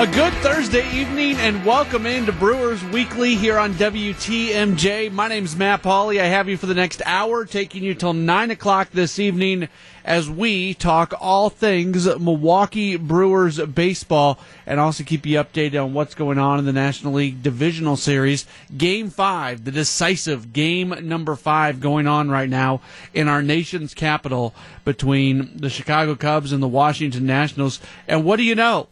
A good Thursday evening and welcome into Brewers Weekly here on WTMJ. My name's Matt Pauley. I have you for the next hour, taking you till 9 o'clock this evening as we talk all things Milwaukee Brewers baseball and also keep you updated on what's going on in the National League Divisional Series. Game 5, the decisive game number 5 going on right now in our nation's capital between the Chicago Cubs and the Washington Nationals. And what do you know?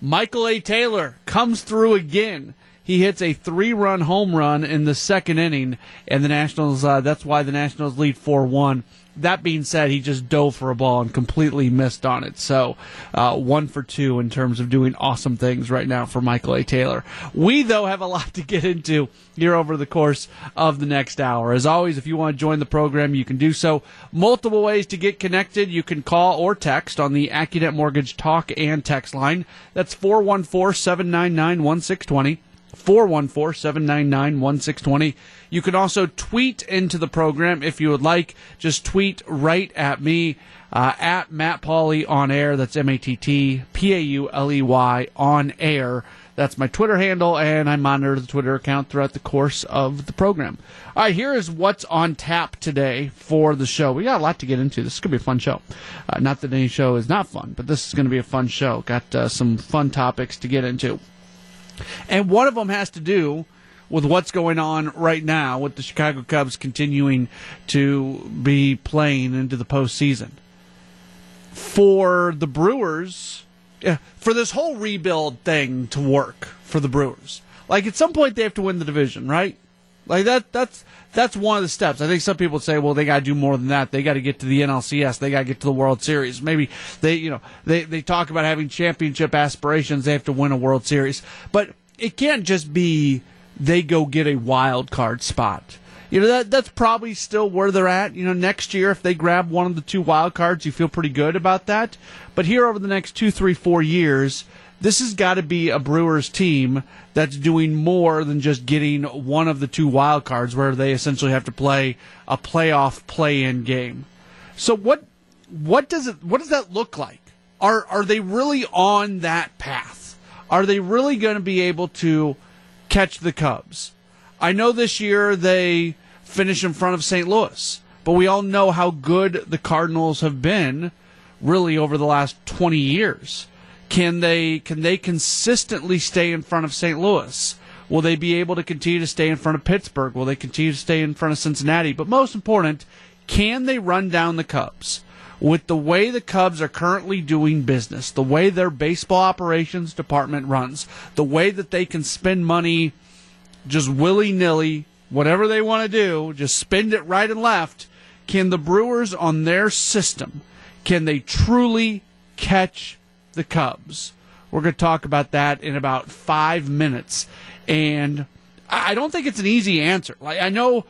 Michael A. Taylor comes through again. He hits a three run home run in the second inning, and the Nationals, uh, that's why the Nationals lead 4 1 that being said, he just dove for a ball and completely missed on it. So, uh, one for two in terms of doing awesome things right now for Michael A. Taylor. We, though, have a lot to get into here over the course of the next hour. As always, if you want to join the program, you can do so. Multiple ways to get connected. You can call or text on the AccuNet Mortgage talk and text line. That's 414 799 1620. 414 799 1620. You can also tweet into the program if you would like. Just tweet right at me uh, at Matt Pauley on air. That's M A T T P A U L E Y on air. That's my Twitter handle, and I monitor the Twitter account throughout the course of the program. All right, here is what's on tap today for the show. We got a lot to get into. This is going to be a fun show. Uh, not that any show is not fun, but this is going to be a fun show. Got uh, some fun topics to get into. And one of them has to do with what's going on right now with the Chicago Cubs continuing to be playing into the postseason. For the Brewers, for this whole rebuild thing to work for the Brewers, like at some point they have to win the division, right? Like that that's that's one of the steps. I think some people say, well, they got to do more than that. They got to get to the NLCS. They got to get to the World Series. Maybe they, you know, they they talk about having championship aspirations. They have to win a World Series, but it can't just be they go get a wild card spot. You know that that's probably still where they're at. You know, next year if they grab one of the two wild cards, you feel pretty good about that. But here over the next two, three, four years, this has got to be a Brewers team that's doing more than just getting one of the two wild cards, where they essentially have to play a playoff play-in game. So what what does it what does that look like? Are are they really on that path? Are they really going to be able to catch the Cubs. I know this year they finish in front of St. Louis, but we all know how good the Cardinals have been really over the last 20 years. Can they can they consistently stay in front of St. Louis? Will they be able to continue to stay in front of Pittsburgh? Will they continue to stay in front of Cincinnati? But most important, can they run down the Cubs? with the way the Cubs are currently doing business, the way their baseball operations department runs, the way that they can spend money just willy nilly, whatever they want to do, just spend it right and left, can the Brewers on their system, can they truly catch the Cubs? We're going to talk about that in about five minutes. And I don't think it's an easy answer. Like, I know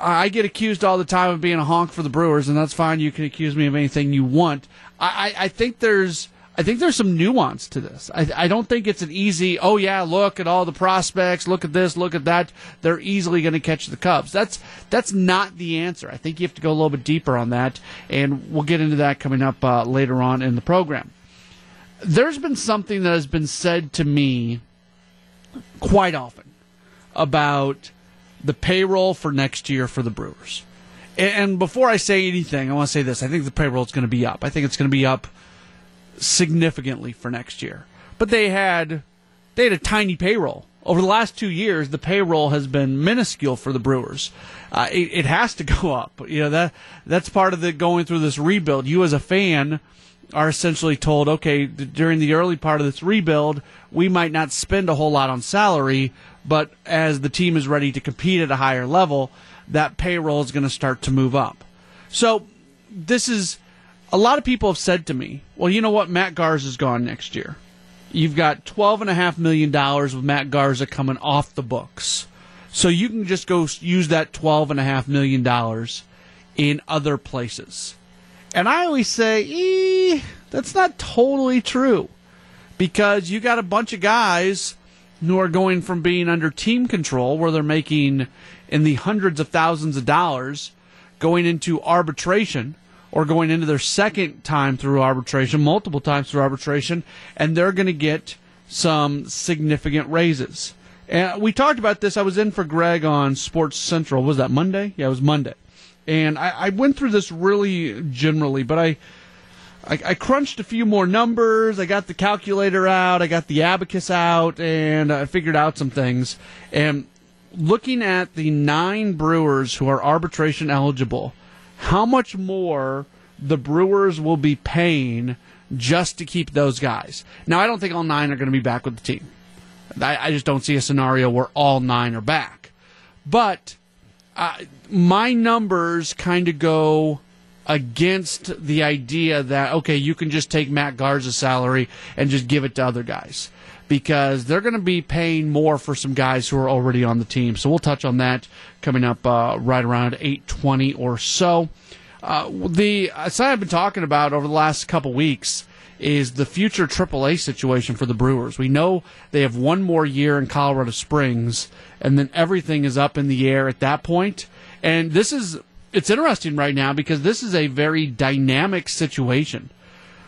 I get accused all the time of being a honk for the Brewers, and that's fine. You can accuse me of anything you want. I, I, I think there's I think there's some nuance to this. I, I don't think it's an easy. Oh yeah, look at all the prospects. Look at this. Look at that. They're easily going to catch the Cubs. That's that's not the answer. I think you have to go a little bit deeper on that, and we'll get into that coming up uh, later on in the program. There's been something that has been said to me quite often about the payroll for next year for the Brewers. And before I say anything, I want to say this. I think the payroll is going to be up. I think it's going to be up significantly for next year. But they had they had a tiny payroll. Over the last two years, the payroll has been minuscule for the Brewers. Uh, it, it, has to go up. You know that that's part of the going through this rebuild. You as a fan are essentially told, okay, during the early part of this rebuild, we might not spend a whole lot on salary, but as the team is ready to compete at a higher level, that payroll is going to start to move up. So this is a lot of people have said to me, well, you know what? Matt Garza is gone next year. You've got $12.5 million with Matt Garza coming off the books. So you can just go use that $12.5 million in other places. And I always say, eh, that's not totally true. Because you got a bunch of guys who are going from being under team control, where they're making in the hundreds of thousands of dollars, going into arbitration or going into their second time through arbitration, multiple times through arbitration, and they're going to get some significant raises. And we talked about this. I was in for Greg on Sports Central. Was that Monday? Yeah, it was Monday. And I, I went through this really generally, but I, I, I crunched a few more numbers. I got the calculator out. I got the abacus out, and I figured out some things. And looking at the nine Brewers who are arbitration eligible, how much more the Brewers will be paying just to keep those guys. Now, I don't think all nine are going to be back with the team. I, I just don't see a scenario where all nine are back. But uh, my numbers kind of go against the idea that okay, you can just take Matt Garza's salary and just give it to other guys because they're going to be paying more for some guys who are already on the team. So we'll touch on that coming up uh, right around eight twenty or so. Uh, the as I've been talking about over the last couple weeks is the future AAA situation for the Brewers. We know they have one more year in Colorado Springs, and then everything is up in the air at that point. And this is it's interesting right now because this is a very dynamic situation.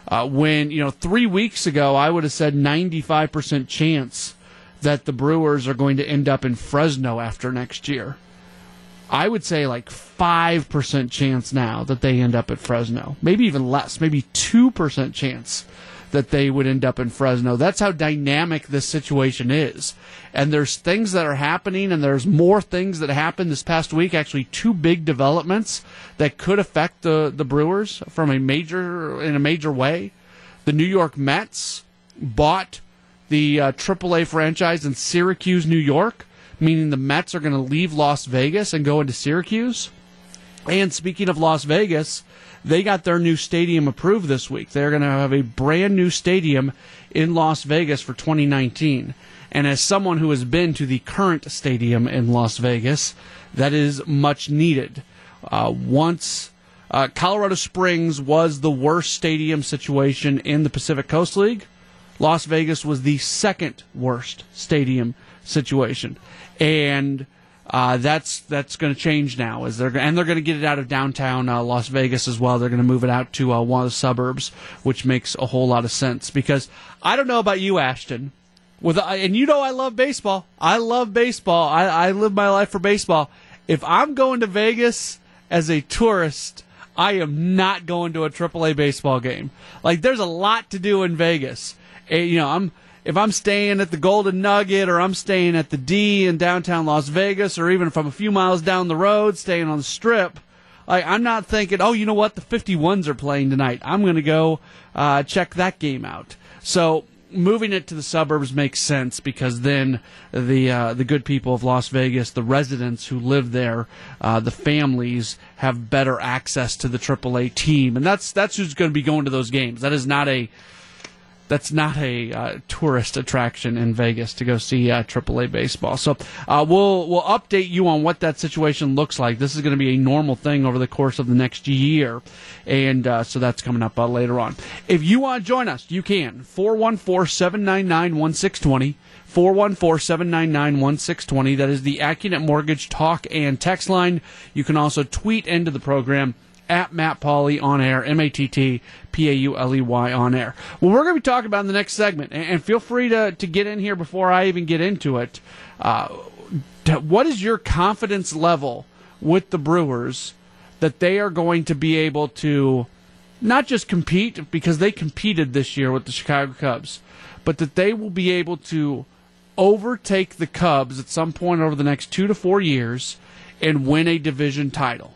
Uh, when you know three weeks ago, I would have said 95% chance that the Brewers are going to end up in Fresno after next year. I would say like 5% chance now that they end up at Fresno. Maybe even less, maybe 2% chance that they would end up in Fresno. That's how dynamic this situation is. And there's things that are happening, and there's more things that happened this past week. Actually, two big developments that could affect the, the Brewers from a major in a major way. The New York Mets bought the uh, AAA franchise in Syracuse, New York meaning the Mets are going to leave Las Vegas and go into Syracuse. And speaking of Las Vegas, they got their new stadium approved this week. They're going to have a brand new stadium in Las Vegas for 2019. And as someone who has been to the current stadium in Las Vegas, that is much needed. Uh, once uh, Colorado Springs was the worst stadium situation in the Pacific Coast League, Las Vegas was the second worst stadium situation and uh, that's that's going to change now. Is they're and they're going to get it out of downtown uh, Las Vegas as well. They're going to move it out to uh, one of the suburbs, which makes a whole lot of sense. Because I don't know about you, Ashton, with uh, and you know I love baseball. I love baseball. I, I live my life for baseball. If I'm going to Vegas as a tourist, I am not going to a AAA baseball game. Like there's a lot to do in Vegas. And, you know, I'm if I'm staying at the Golden Nugget or I'm staying at the D in downtown Las Vegas or even if I'm a few miles down the road staying on the strip, I, I'm not thinking, oh, you know what, the 51s are playing tonight. I'm going to go uh, check that game out. So moving it to the suburbs makes sense because then the uh, the good people of Las Vegas, the residents who live there, uh, the families have better access to the AAA team, and that's that's who's going to be going to those games. That is not a that's not a uh, tourist attraction in Vegas to go see uh, AAA baseball. So uh, we'll we'll update you on what that situation looks like. This is going to be a normal thing over the course of the next year, and uh, so that's coming up uh, later on. If you want to join us, you can 414-799-1620. 414-799-1620. That is the AccuNet Mortgage talk and text line. You can also tweet into the program at Matt Pauley on air, M A T T P A U L E Y on air. Well, we're going to be talking about in the next segment, and feel free to, to get in here before I even get into it. Uh, what is your confidence level with the Brewers that they are going to be able to not just compete, because they competed this year with the Chicago Cubs, but that they will be able to overtake the Cubs at some point over the next two to four years and win a division title?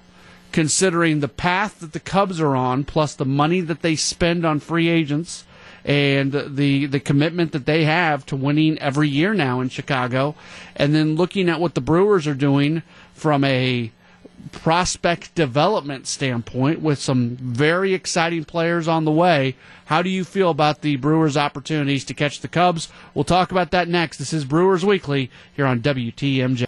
Considering the path that the Cubs are on, plus the money that they spend on free agents and the the commitment that they have to winning every year now in Chicago, and then looking at what the Brewers are doing from a prospect development standpoint with some very exciting players on the way. How do you feel about the Brewers' opportunities to catch the Cubs? We'll talk about that next. This is Brewers Weekly here on WTMJ.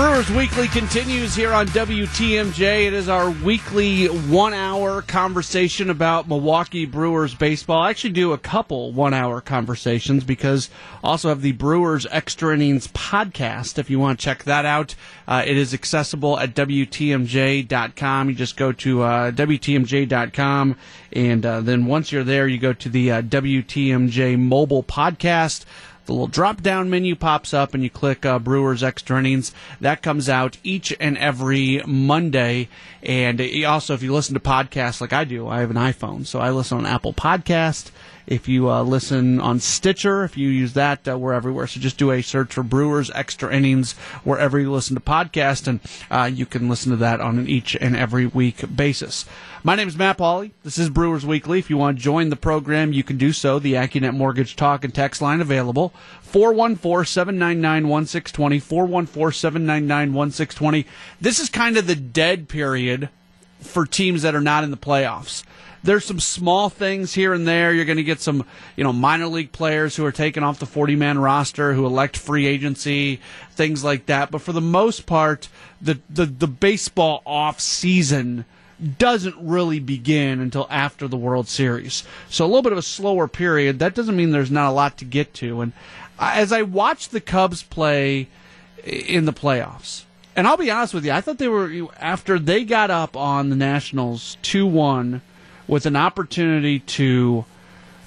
Brewers Weekly continues here on WTMJ. It is our weekly one hour conversation about Milwaukee Brewers baseball. I actually do a couple one hour conversations because I also have the Brewers Extra Innings podcast. If you want to check that out, uh, it is accessible at WTMJ.com. You just go to uh, WTMJ.com, and uh, then once you're there, you go to the uh, WTMJ mobile podcast the little drop down menu pops up and you click uh, Brewers Extra Innings. That comes out each and every Monday. And also, if you listen to podcasts like I do, I have an iPhone, so I listen on Apple Podcast. If you uh, listen on Stitcher, if you use that, uh, we're everywhere. So just do a search for Brewers Extra Innings wherever you listen to podcasts, and uh, you can listen to that on an each and every week basis. My name is Matt Pauley. This is Brewers Weekly. If you want to join the program, you can do so. The AccuNet Mortgage Talk and Text line available. 414-799-1620, 414-799-1620. This is kind of the dead period for teams that are not in the playoffs there's some small things here and there. You're going to get some, you know, minor league players who are taken off the 40 man roster who elect free agency, things like that. But for the most part, the, the, the baseball off season doesn't really begin until after the World Series. So a little bit of a slower period. That doesn't mean there's not a lot to get to. And as I watched the Cubs play in the playoffs, and I'll be honest with you, I thought they were after they got up on the Nationals 2-1 with an opportunity to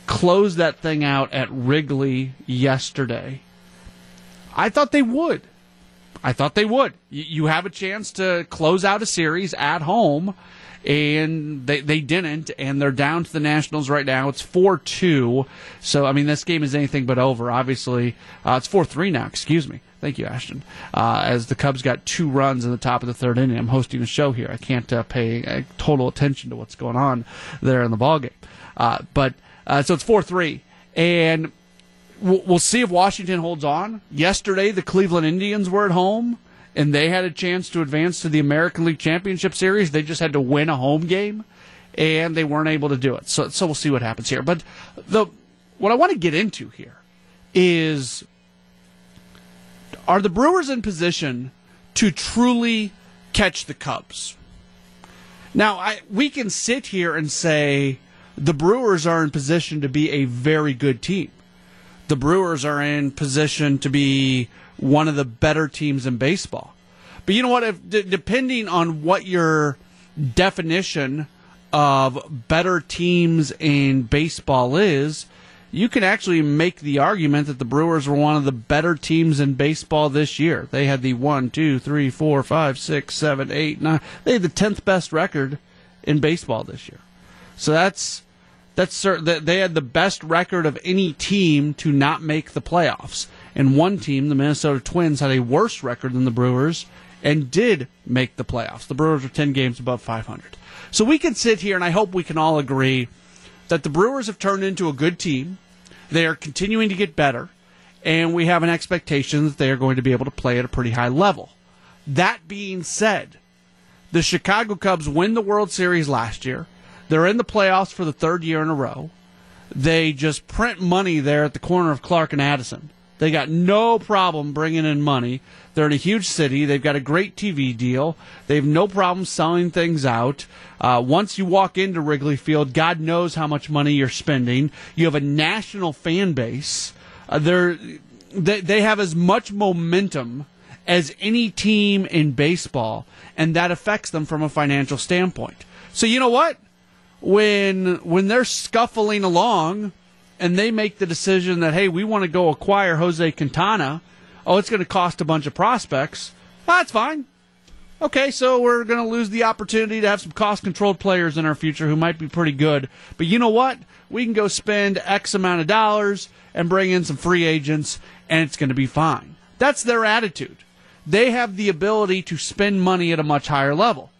close that thing out at Wrigley yesterday. I thought they would. I thought they would. You have a chance to close out a series at home, and they, they didn't, and they're down to the Nationals right now. It's 4 2. So, I mean, this game is anything but over, obviously. Uh, it's 4 3 now, excuse me. Thank you, Ashton. Uh, as the Cubs got two runs in the top of the third inning, I'm hosting a show here. I can't uh, pay uh, total attention to what's going on there in the ballgame. Uh, but uh, so it's four three, and we'll, we'll see if Washington holds on. Yesterday, the Cleveland Indians were at home and they had a chance to advance to the American League Championship Series. They just had to win a home game, and they weren't able to do it. So, so we'll see what happens here. But the what I want to get into here is are the Brewers in position to truly catch the Cubs? Now, I, we can sit here and say the Brewers are in position to be a very good team. The Brewers are in position to be one of the better teams in baseball. But you know what? If, d- depending on what your definition of better teams in baseball is, you can actually make the argument that the Brewers were one of the better teams in baseball this year. They had the one, two, three, four, five, six, seven, eight, nine. They had the tenth best record in baseball this year. So that's that's certain. They had the best record of any team to not make the playoffs. And one team, the Minnesota Twins, had a worse record than the Brewers and did make the playoffs. The Brewers are ten games above 500. So we can sit here, and I hope we can all agree that the Brewers have turned into a good team. They are continuing to get better, and we have an expectation that they are going to be able to play at a pretty high level. That being said, the Chicago Cubs win the World Series last year. They're in the playoffs for the third year in a row. They just print money there at the corner of Clark and Addison. They got no problem bringing in money. They're in a huge city. They've got a great TV deal. They have no problem selling things out. Uh, once you walk into Wrigley Field, God knows how much money you're spending. You have a national fan base. Uh, they're, they, they have as much momentum as any team in baseball, and that affects them from a financial standpoint. So you know what? When when they're scuffling along and they make the decision that hey, we want to go acquire Jose Quintana, oh, it's going to cost a bunch of prospects. That's fine. Okay, so we're going to lose the opportunity to have some cost controlled players in our future who might be pretty good. But you know what? We can go spend X amount of dollars and bring in some free agents, and it's going to be fine. That's their attitude. They have the ability to spend money at a much higher level.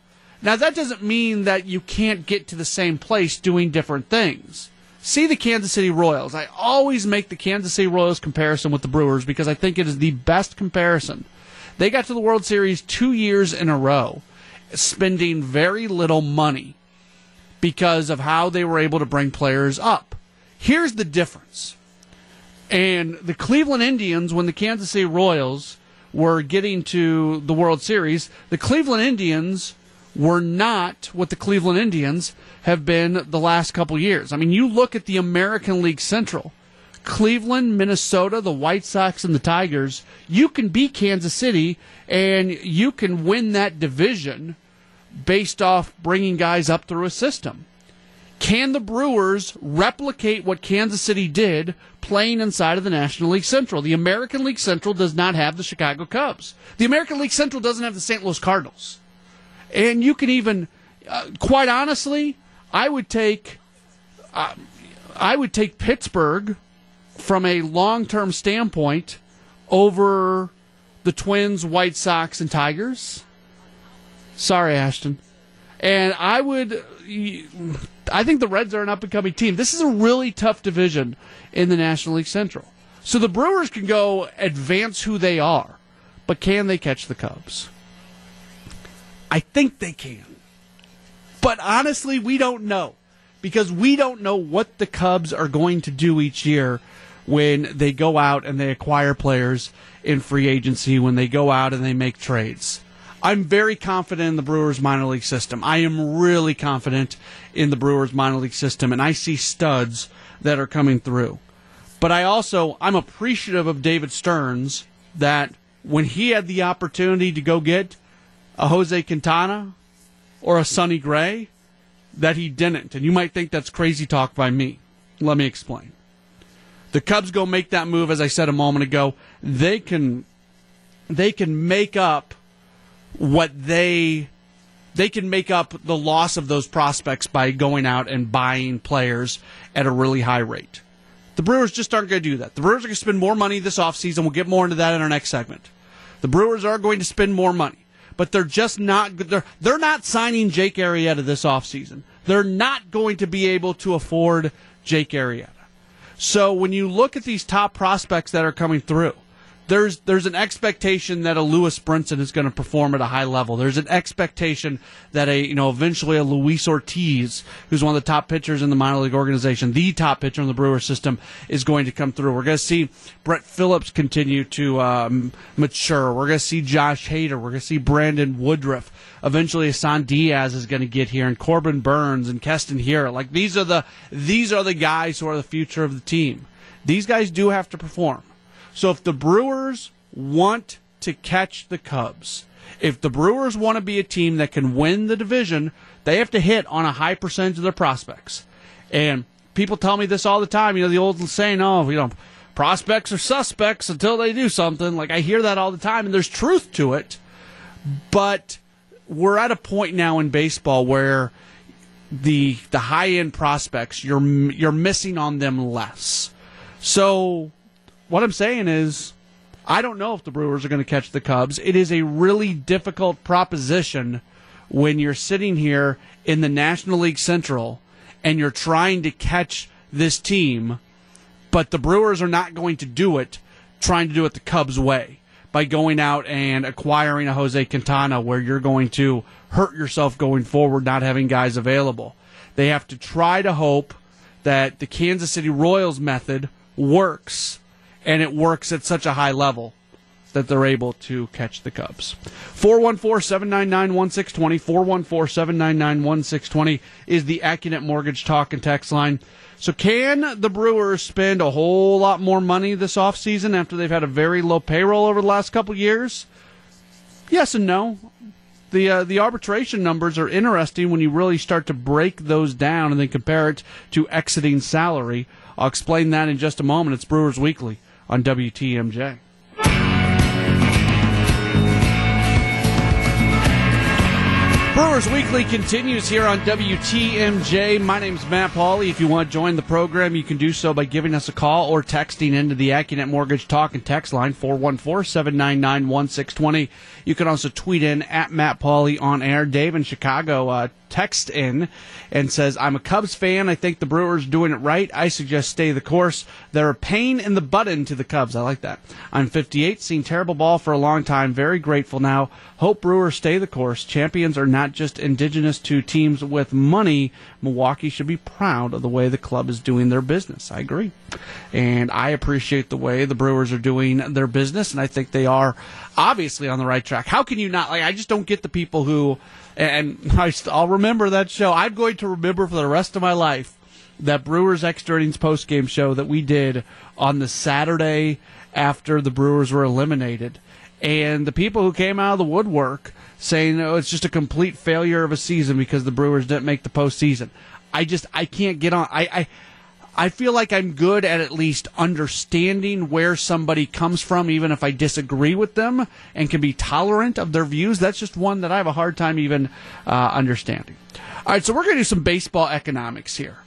Now, that doesn't mean that you can't get to the same place doing different things see the Kansas City Royals. I always make the Kansas City Royals comparison with the Brewers because I think it is the best comparison. They got to the World Series two years in a row, spending very little money because of how they were able to bring players up. Here's the difference. And the Cleveland Indians, when the Kansas City Royals were getting to the World Series, the Cleveland Indians were not what the Cleveland Indians have been the last couple years. I mean, you look at the American League Central. Cleveland, Minnesota, the White Sox, and the Tigers, you can beat Kansas City and you can win that division based off bringing guys up through a system. Can the Brewers replicate what Kansas City did playing inside of the National League Central? The American League Central does not have the Chicago Cubs. The American League Central doesn't have the St. Louis Cardinals. And you can even, uh, quite honestly, I would take, uh, I would take Pittsburgh from a long-term standpoint over the Twins, White Sox, and Tigers. Sorry, Ashton. And I would, I think the Reds are an up and coming team. This is a really tough division in the National League Central. So the Brewers can go advance who they are, but can they catch the Cubs? I think they can. But honestly, we don't know because we don't know what the Cubs are going to do each year when they go out and they acquire players in free agency, when they go out and they make trades. I'm very confident in the Brewers minor league system. I am really confident in the Brewers minor league system, and I see studs that are coming through. But I also I'm appreciative of David Stearns that when he had the opportunity to go get a Jose Quintana or a Sonny Gray, that he didn't. And you might think that's crazy talk by me. Let me explain. The Cubs go make that move, as I said a moment ago. They can they can make up what they they can make up the loss of those prospects by going out and buying players at a really high rate. The Brewers just aren't going to do that. The Brewers are going to spend more money this offseason. We'll get more into that in our next segment. The Brewers are going to spend more money, but they're just not they're they're not signing Jake Arrieta this offseason. They're not going to be able to afford Jake Arrieta. So when you look at these top prospects that are coming through, there's there's an expectation that a Lewis Brinson is going to perform at a high level. There's an expectation that a you know eventually a Luis Ortiz, who's one of the top pitchers in the minor league organization, the top pitcher in the Brewer system, is going to come through. We're going to see Brett Phillips continue to um, mature. We're going to see Josh Hader. We're going to see Brandon Woodruff. Eventually, Isan Diaz is going to get here, and Corbin Burnes and Keston Hiura. Like these are the these are the guys who are the future of the team. These guys do have to perform. So if the Brewers want to catch the Cubs, if the Brewers want to be a team that can win the division, they have to hit on a high percentage of their prospects. And people tell me this all the time. You know, the old saying, oh, you know, prospects are suspects until they do something. Like I hear that all the time, and there's truth to it. But we're at a point now in baseball where the the high end prospects you're you're missing on them less. So what I'm saying is, I don't know if the Brewers are going to catch the Cubs. It is a really difficult proposition when you're sitting here in the National League Central and you're trying to catch this team, but the Brewers are not going to do it trying to do it the Cubs way by going out and acquiring a Jose Quintana where you're going to hurt yourself going forward not having guys available. They have to try to hope that the Kansas City Royals method works and it works at such a high level that they're able to catch the Cubs. 414 799 1620. 414 799 1620 is the Accunet Mortgage Talk and Text line. So, can the Brewers spend a whole lot more money this offseason after they've had a very low payroll over the last couple years? Yes and no. The, uh, the arbitration numbers are interesting when you really start to break those down and then compare it to exiting salary. I'll explain that in just a moment. It's Brewers Weekly on WTMJ. Brewers Weekly continues here on WTMJ. My name's Matt Pauley. If you want to join the program, you can do so by giving us a call or texting into the Accunet Mortgage Talk and Text line 414-799-1620. You can also tweet in at Matt Pauley on air. Dave in Chicago uh, text in and says, I'm a Cubs fan. I think the Brewers doing it right. I suggest stay the course. They're a pain in the button to the Cubs. I like that. I'm 58, seen terrible ball for a long time. Very grateful now. Hope Brewers stay the course. Champions are not just indigenous to teams with money. Milwaukee should be proud of the way the club is doing their business. I agree. And I appreciate the way the Brewers are doing their business, and I think they are obviously on the right track. How can you not? Like, I just don't get the people who, and I, I'll remember that show. I'm going to remember for the rest of my life that Brewers extra innings post game show that we did on the Saturday after the Brewers were eliminated and the people who came out of the woodwork saying oh, it's just a complete failure of a season because the Brewers didn't make the postseason. I just I can't get on. I I, I feel like I'm good at at least understanding where somebody comes from, even if I disagree with them, and can be tolerant of their views. That's just one that I have a hard time even uh, understanding. All right, so we're going to do some baseball economics here.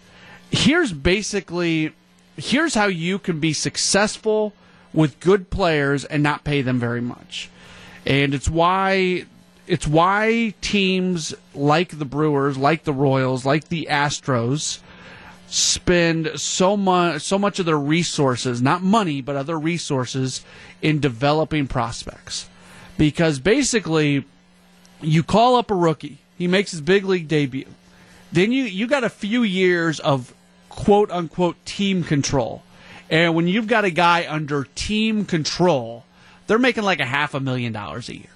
Here's basically here's how you can be successful with good players and not pay them very much. And it's why it's why teams like the Brewers, like the Royals, like the Astros spend so much so much of their resources, not money, but other resources in developing prospects. Because basically you call up a rookie, he makes his big league debut. Then you you got a few years of quote unquote team control and when you've got a guy under team control, they're making like a half a million dollars a year.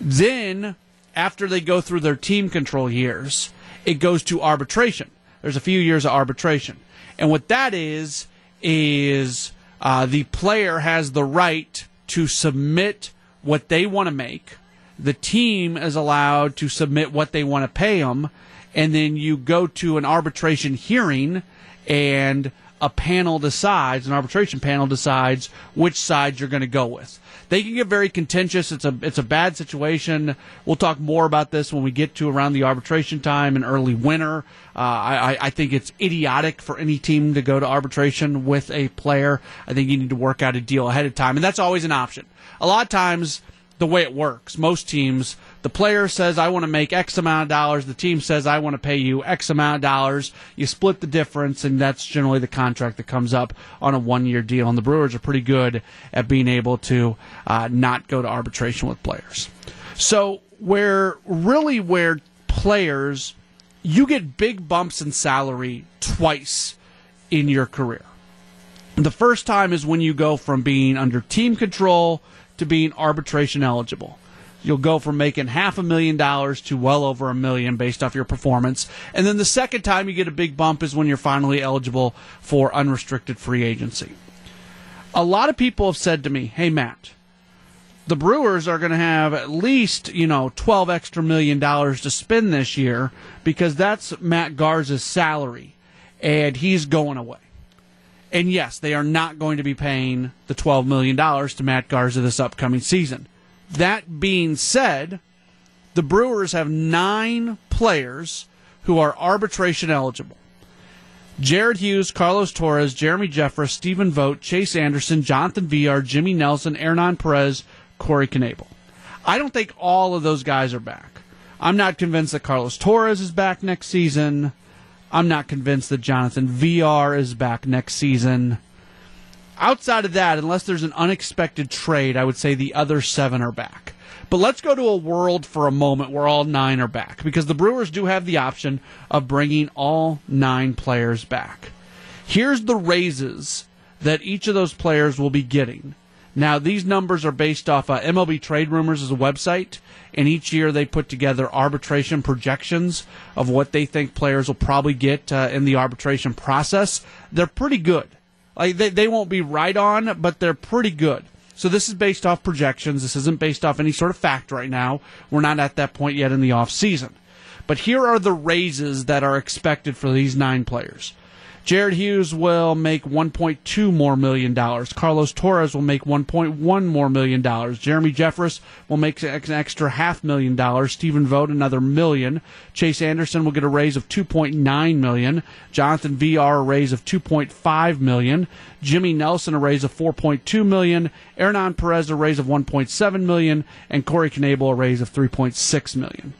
Then, after they go through their team control years, it goes to arbitration. There's a few years of arbitration. And what that is, is uh, the player has the right to submit what they want to make. The team is allowed to submit what they want to pay them. And then you go to an arbitration hearing and a panel decides, an arbitration panel decides which side you're going to go with. They can get very contentious. It's a it's a bad situation. We'll talk more about this when we get to around the arbitration time in early winter. Uh, I, I think it's idiotic for any team to go to arbitration with a player. I think you need to work out a deal ahead of time, and that's always an option. A lot of times, the way it works, most teams the player says, I want to make X amount of dollars. The team says, I want to pay you X amount of dollars. You split the difference, and that's generally the contract that comes up on a one year deal. And the Brewers are pretty good at being able to uh, not go to arbitration with players. So, where really where players, you get big bumps in salary twice in your career. The first time is when you go from being under team control to being arbitration eligible you'll go from making half a million dollars to well over a million based off your performance. And then the second time you get a big bump is when you're finally eligible for unrestricted free agency. A lot of people have said to me, "Hey Matt, the Brewers are going to have at least, you know, 12 extra million dollars to spend this year because that's Matt Garza's salary and he's going away." And yes, they are not going to be paying the $12 million to Matt Garza this upcoming season. That being said, the Brewers have nine players who are arbitration eligible. Jared Hughes, Carlos Torres, Jeremy Jeffress, Stephen Vogt, Chase Anderson, Jonathan Villar, Jimmy Nelson, Hernan Perez, Corey Knebel. I don't think all of those guys are back. I'm not convinced that Carlos Torres is back next season. I'm not convinced that Jonathan Villar is back next season outside of that, unless there's an unexpected trade, I would say the other seven are back. But let's go to a world for a moment where all nine are back because the Brewers do have the option of bringing all nine players back. Here's the raises that each of those players will be getting. Now, these numbers are based off uh, MLB Trade Rumors as a website, and each year they put together arbitration projections of what they think players will probably get uh, in the arbitration process. They're pretty good. Like they, they won't be right on, but they're pretty good. So this is based off projections. This isn't based off any sort of fact right now. We're not at that point yet in the off season. But here are the raises that are expected for these nine players. Jared Hughes will make 1.2 more million dollars. Carlos Torres will make 1.1 more million dollars. Jeremy Jeffress will make an extra half million dollars. Stephen Vogt another million. Chase Anderson will get a raise of 2.9 million. Jonathan Villar a raise of 2.5 million. Jimmy Nelson a raise of 4.2 million. Hernan Perez a raise of 1.7 million, and Corey Knebel a raise of 3.6 million.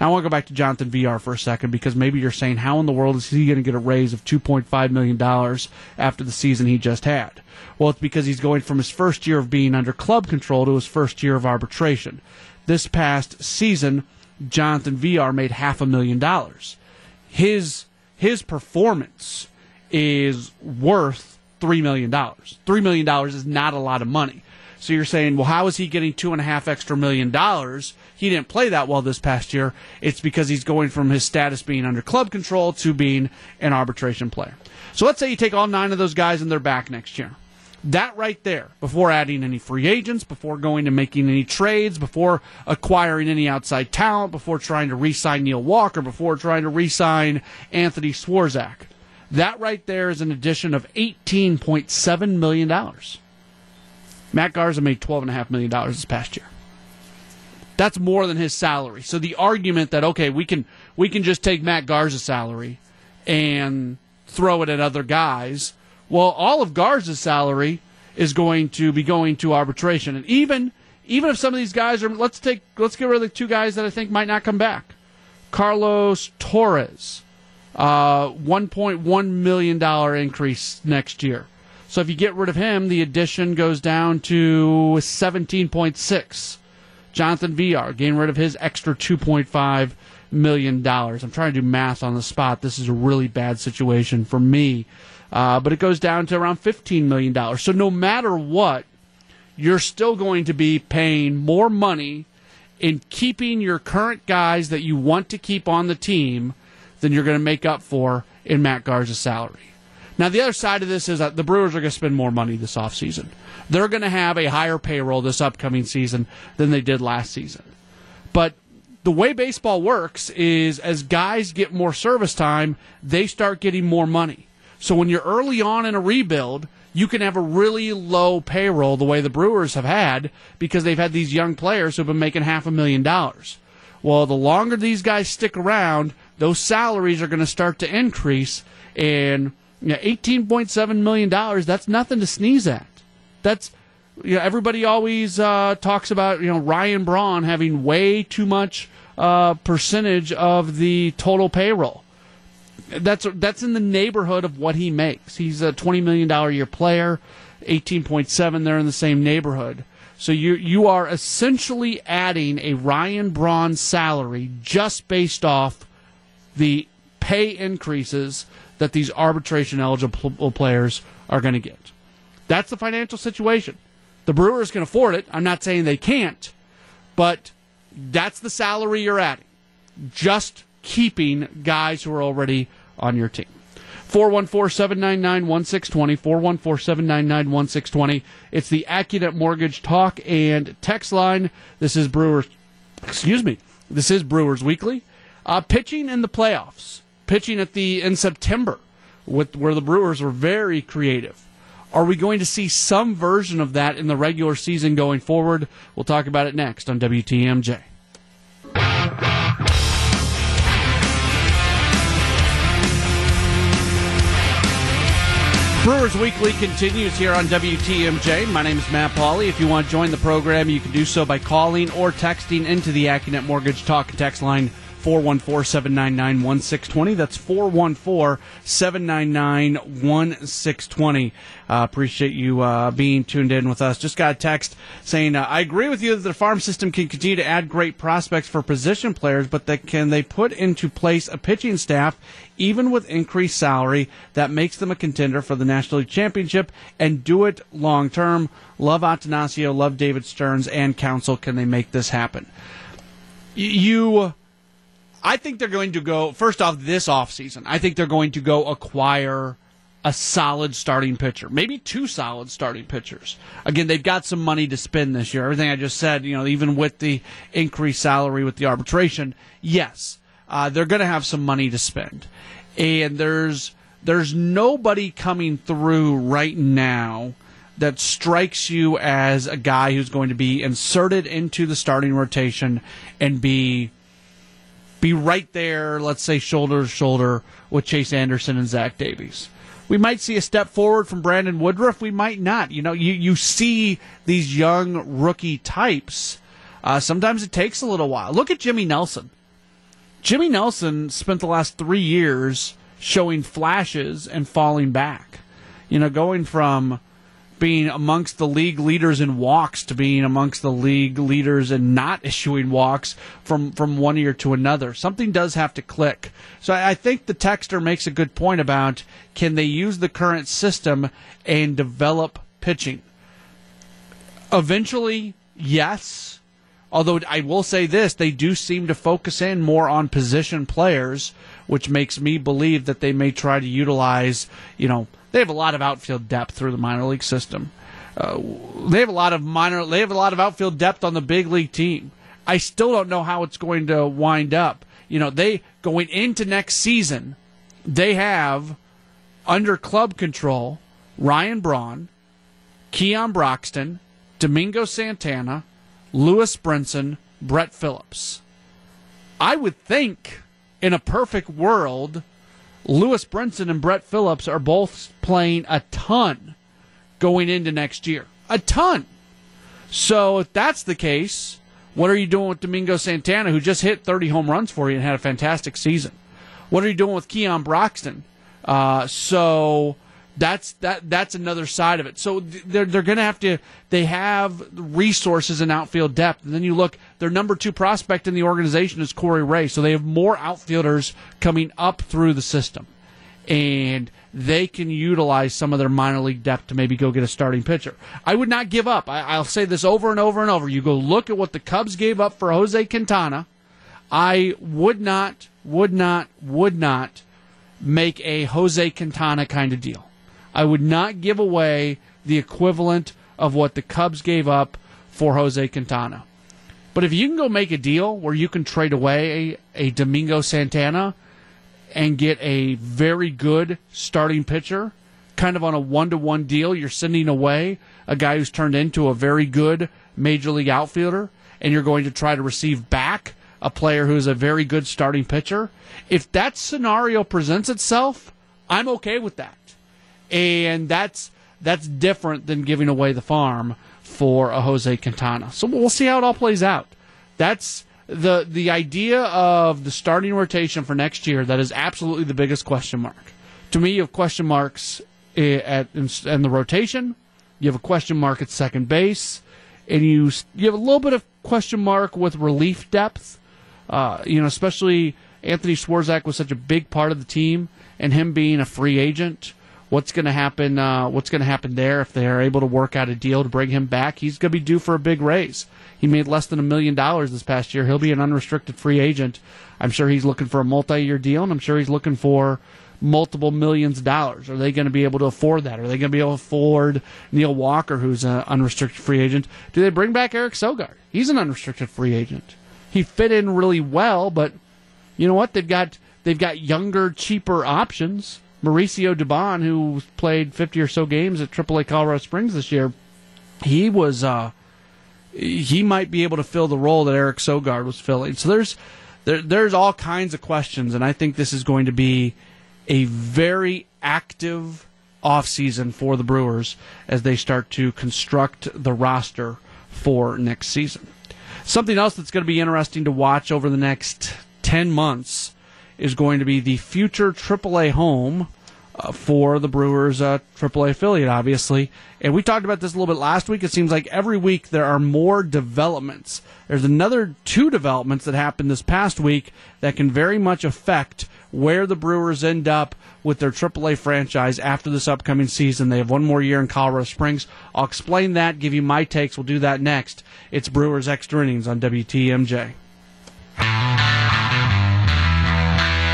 I want to go back to Jonathan Villar for a second because maybe you're saying, how in the world is he going to get a raise of $2.5 million after the season he just had? Well, it's because he's going from his first year of being under club control to his first year of arbitration. This past season, Jonathan Villar made half a million dollars. His his performance is worth three million dollars. Three million dollars is not a lot of money. So you're saying, well, how is he getting two and a half extra million dollars? He didn't play that well this past year. It's because he's going from his status being under club control to being an arbitration player. So let's say you take all nine of those guys and they're back next year. That right there, before adding any free agents, before going to making any trades, before acquiring any outside talent, before trying to re sign Neil Walker, before trying to re sign Anthony Swarzak. That right there is an addition of $18.7 million. Matt Garza made $12.5 million this past year. That's more than his salary. So the argument that, okay, we can, we can just take Matt Garza's salary and throw it at other guys. Well, all of Garza's salary is going to be going to arbitration. And even, even if some of these guys are, let's take, let's get rid of the two guys that I think might not come back. Carlos Torres, uh, $1.1 million increase next year. So if you get rid of him, the addition goes down to 17.6. Jonathan Villar, getting rid of his extra 2.5 million dollars. I'm trying to do math on the spot. This is a really bad situation for me. Uh, but it goes down to around $15 million. So no matter what, you're still going to be paying more money in keeping your current guys that you want to keep on the team than you're going to make up for in Matt Garza's salary. Now, the other side of this is that the Brewers are going to spend more money this offseason. They're going to have a higher payroll this upcoming season than they did last season. But the way baseball works is as guys get more service time, they start getting more money. So when you're early on in a rebuild, you can have a really low payroll the way the Brewers have had because they've had these young players who've been making half a million dollars. Well, the longer these guys stick around, those salaries are going to start to increase and yeah, eighteen point seven million dollars. That's nothing to sneeze at. That's you know, everybody always uh, talks about you know Ryan Braun having way too much uh, percentage of the total payroll. That's that's in the neighborhood of what he makes. He's a twenty million dollar year player, eighteen point seven. They're in the same neighborhood. So you you are essentially adding a Ryan Braun salary just based off the pay increases that these arbitration eligible players are going to get. That's the financial situation. The Brewers can afford it. I'm not saying they can't, but that's the salary you're adding. Just keeping guys who are already on your team. 414 799 1620. 414 799 1620. It's the Accunet Mortgage Talk and Text line. This is Brewers, excuse me, this is Brewers Weekly. Uh, pitching in the playoffs pitching at the in September, with where the Brewers were very creative. Are we going to see some version of that in the regular season going forward? We'll talk about it next on WTMJ. Brewers Weekly continues here on WTMJ. My name is Matt Pauley. If you want to join the program, you can do so by calling or texting into the Accunet Mortgage Talk and Text line 414 799 1620. That's 414 799 1620. Uh, appreciate you uh, being tuned in with us. Just got a text saying, uh, I agree with you that the farm system can continue to add great prospects for position players, but that can they put into place a pitching staff, even with increased salary, that makes them a contender for the National League Championship and do it long term? Love Attanasio, love David Stearns and Counsell. Can they make this happen? You I think they're going to go first off this offseason. I think they're going to go acquire a solid starting pitcher, maybe two solid starting pitchers. Again, they've got some money to spend this year. Everything I just said, you know, even with the increased salary with the arbitration, yes, uh, they're going to have some money to spend, and there's there's nobody coming through right now that strikes you as a guy who's going to be inserted into the starting rotation and be be right there, let's say shoulder to shoulder with Chase Anderson and Zach Davies. We might see a step forward from Brandon Woodruff. We might not. You know, you, you see these young rookie types. Uh, sometimes it takes a little while. Look at Jimmy Nelson. Jimmy Nelson spent the last three years showing flashes and falling back. You know, going from being amongst the league leaders in walks to being amongst the league leaders in not issuing walks from, from one year to another. Something does have to click. So I think the texter makes a good point about can they use the current system and develop pitching? Eventually, yes. Although I will say this, they do seem to focus in more on position players, which makes me believe that they may try to utilize, you know, they have a lot of outfield depth through the minor league system. Uh, they have a lot of minor, they have a lot of outfield depth on the big league team. I still don't know how it's going to wind up. You know, they going into next season, they have under club control Ryan Braun, Keon Broxton, Domingo Santana, Lewis Brinson, Brett Phillips. I would think in a perfect world, Lewis Brinson and Brett Phillips are both playing a ton going into next year. A ton. So if that's the case, what are you doing with Domingo Santana, who just hit 30 home runs for you and had a fantastic season? What are you doing with Keon Broxton? Uh, so that's that that's another side of it. So they're they're going to have to they have resources and outfield depth. And then you look, their number two prospect in the organization is Corey Ray. So they have more outfielders coming up through the system, and they can utilize some of their minor league depth to maybe go get a starting pitcher. I would not give up. I, I'll say this over and over and over. You go look at what the Cubs gave up for Jose Quintana. I would not, would not, would not make a Jose Quintana kind of deal. I would not give away the equivalent of what the Cubs gave up for Jose Quintana. But if you can go make a deal where you can trade away a, a Domingo Santana and get a very good starting pitcher, kind of on a one to one deal, you're sending away a guy who's turned into a very good major league outfielder, and you're going to try to receive back a player who's a very good starting pitcher. If that scenario presents itself, I'm okay with that and that's that's different than giving away the farm for a Jose Quintana. So we'll see how it all plays out. That's the the idea of the starting rotation for next year. That is absolutely the biggest question mark. To me, you have question marks at in the rotation. You have a question mark at second base, and you you have a little bit of question mark with relief depth. Uh, you know, especially Anthony Swarzak was such a big part of the team, and him being a free agent what's going to happen? Uh, what's going to happen there if they are able to work out a deal to bring him back? He's going to be due for a big raise. He made less than a million dollars this past year. He'll be an unrestricted free agent. I'm sure he's looking for a multi-year deal, and I'm sure he's looking for multiple millions of dollars. Are they going to be able to afford that? Are they going to be able to afford Neil Walker, who's an unrestricted free agent? Do they bring back Eric Sogard? He's an unrestricted free agent. He fit in really well, but you know what? They've got they've got younger, cheaper options. Mauricio Dubon, who played 50 or so games at AAA Colorado Springs this year, he was uh, he might be able to fill the role that Eric Sogard was filling. So there's there, there's all kinds of questions, and I think this is going to be a very active offseason for the Brewers as they start to construct the roster for next season. Something else that's going to be interesting to watch over the next 10 months is going to be the future AAA home uh, for the Brewers' uh, AAA affiliate, obviously. And we talked about this a little bit last week. It seems like every week there are more developments. There's another two developments that happened this past week that can very much affect where the Brewers end up with their AAA franchise after this upcoming season. They have one more year in Colorado Springs. I'll explain that, give you my takes. We'll do that next. It's Brewers Extra Innings on WTMJ.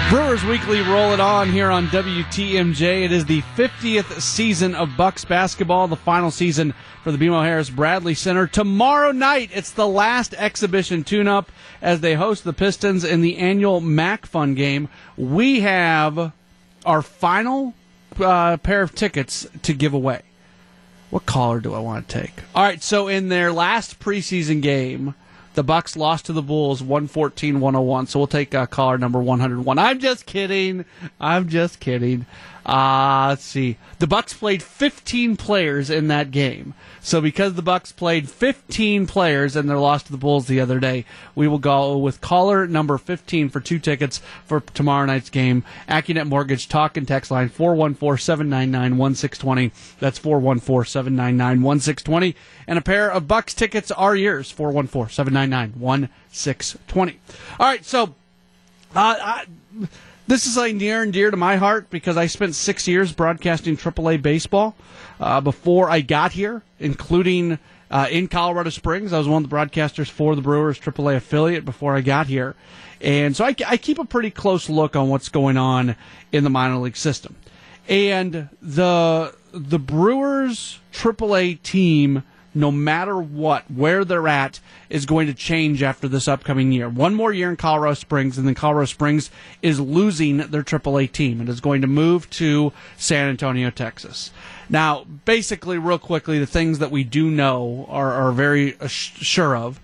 Brewers Weekly roll it on here on WTMJ. It is the 50th season of Bucks basketball, the final season for the BMO Harris Bradley Center. Tomorrow night, it's the last exhibition tune up as they host the Pistons in the annual MACC Fund game. We have our final uh, pair of tickets to give away. What caller do I want to take? All right, so in their last preseason game, the Bucks lost to the Bulls 114-101. So we'll take uh, caller number 101. I'm just kidding. I'm just kidding. Uh, let's see. The Bucks played 15 players in that game. So because the Bucks played 15 players and they lost to the Bulls the other day, we will go with caller number 15 for two tickets for tomorrow night's game. AccuNet Mortgage talk and text line 414-799-1620. That's 414-799-1620. And a pair of Bucks tickets are yours. 414-799-1620. All right, so uh, I, this is like near and dear to my heart because I spent six years broadcasting AAA baseball uh, before I got here, including uh, in Colorado Springs. I was one of the broadcasters for the Brewers AAA affiliate before I got here. And so I, I keep a pretty close look on what's going on in the minor league system. And the the Brewers AAA team no matter what, where they're at, is going to change after this upcoming year. One more year in Colorado Springs, and then Colorado Springs is losing their AAA team and is going to move to San Antonio, Texas. Now, basically, real quickly, the things that we do know are, are very sure of.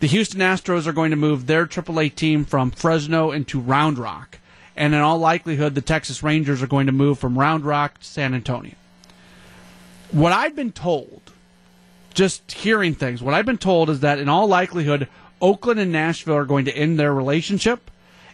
The Houston Astros are going to move their AAA team from Fresno into Round Rock. And in all likelihood, the Texas Rangers are going to move from Round Rock to San Antonio. What I've been told just hearing things. What I've been told is that in all likelihood, Oakland and Nashville are going to end their relationship,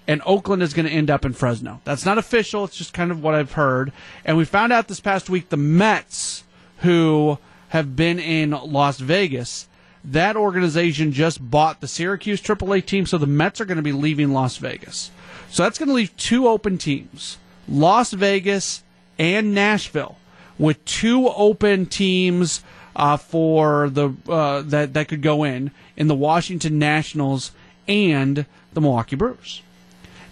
and Oakland is going to end up in Fresno. That's not official. It's just kind of what I've heard. And we found out this past week the Mets, who have been in Las Vegas, that organization just bought the Syracuse AAA team, so the Mets are going to be leaving Las Vegas. So that's going to leave two open teams Las Vegas and Nashville, with two open teams uh, for the uh, that that could go in in the Washington Nationals and the Milwaukee Brewers.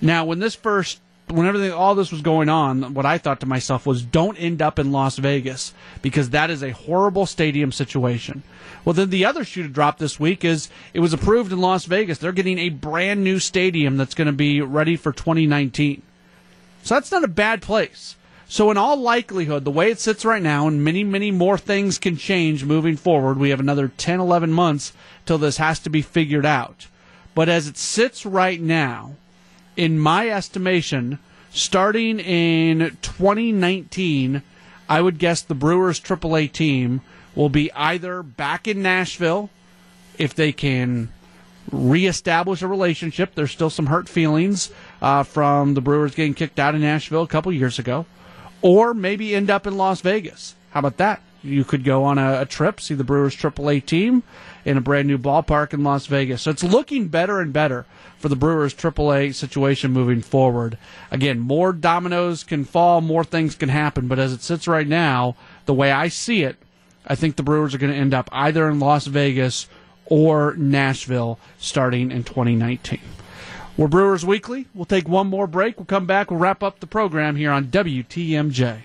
Now, when this first when everything all this was going on, what I thought to myself was, don't end up in Las Vegas because that is a horrible stadium situation. Well, then the other shoe to drop this week is it was approved in Las Vegas. They're getting a brand new stadium that's going to be ready for 2019. So that's not a bad place. So, in all likelihood, the way it sits right now, and many, many more things can change moving forward, we have another 10, 11 months till this has to be figured out. But as it sits right now, in my estimation, starting in 2019, I would guess the Brewers AAA team will be either back in Nashville if they can reestablish a relationship. There's still some hurt feelings uh, from the Brewers getting kicked out of Nashville a couple years ago or maybe end up in Las Vegas. How about that? You could go on a, a, trip, see the Brewers AAA team in a brand new ballpark in Las Vegas. So it's looking better and better for the Brewers AAA situation moving forward. Again, more dominoes can fall, more things can happen, but as it sits right now, the way I see it, I think the Brewers are going to end up either in Las Vegas or Nashville starting in 2019. We're Brewers Weekly. We'll take one more break. We'll come back. We'll wrap up the program here on WTMJ.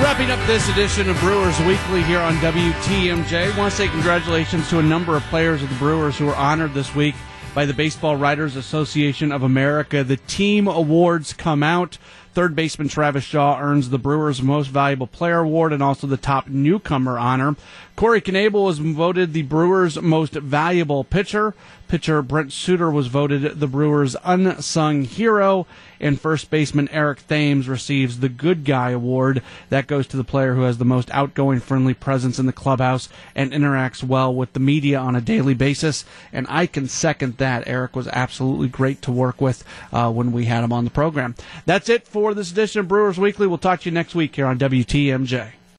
Wrapping up this edition of Brewers Weekly here on WTMJ. I want to say congratulations to a number of players of the Brewers who were honored this week by the Baseball Writers Association of America. The team awards come out. Third baseman Travis Shaw earns the Brewers' Most Valuable Player Award and also the Top Newcomer honor. Corey Knebel was voted the Brewers' Most Valuable Pitcher. Pitcher Brent Suter was voted the Brewers' Unsung Hero. And first baseman Eric Thames receives the Good Guy Award. That goes to the player who has the most outgoing, friendly presence in the clubhouse and interacts well with the media on a daily basis. And I can second that. Eric was absolutely great to work with uh, when we had him on the program. That's it for this edition of Brewers Weekly. We'll talk to you next week here on WTMJ.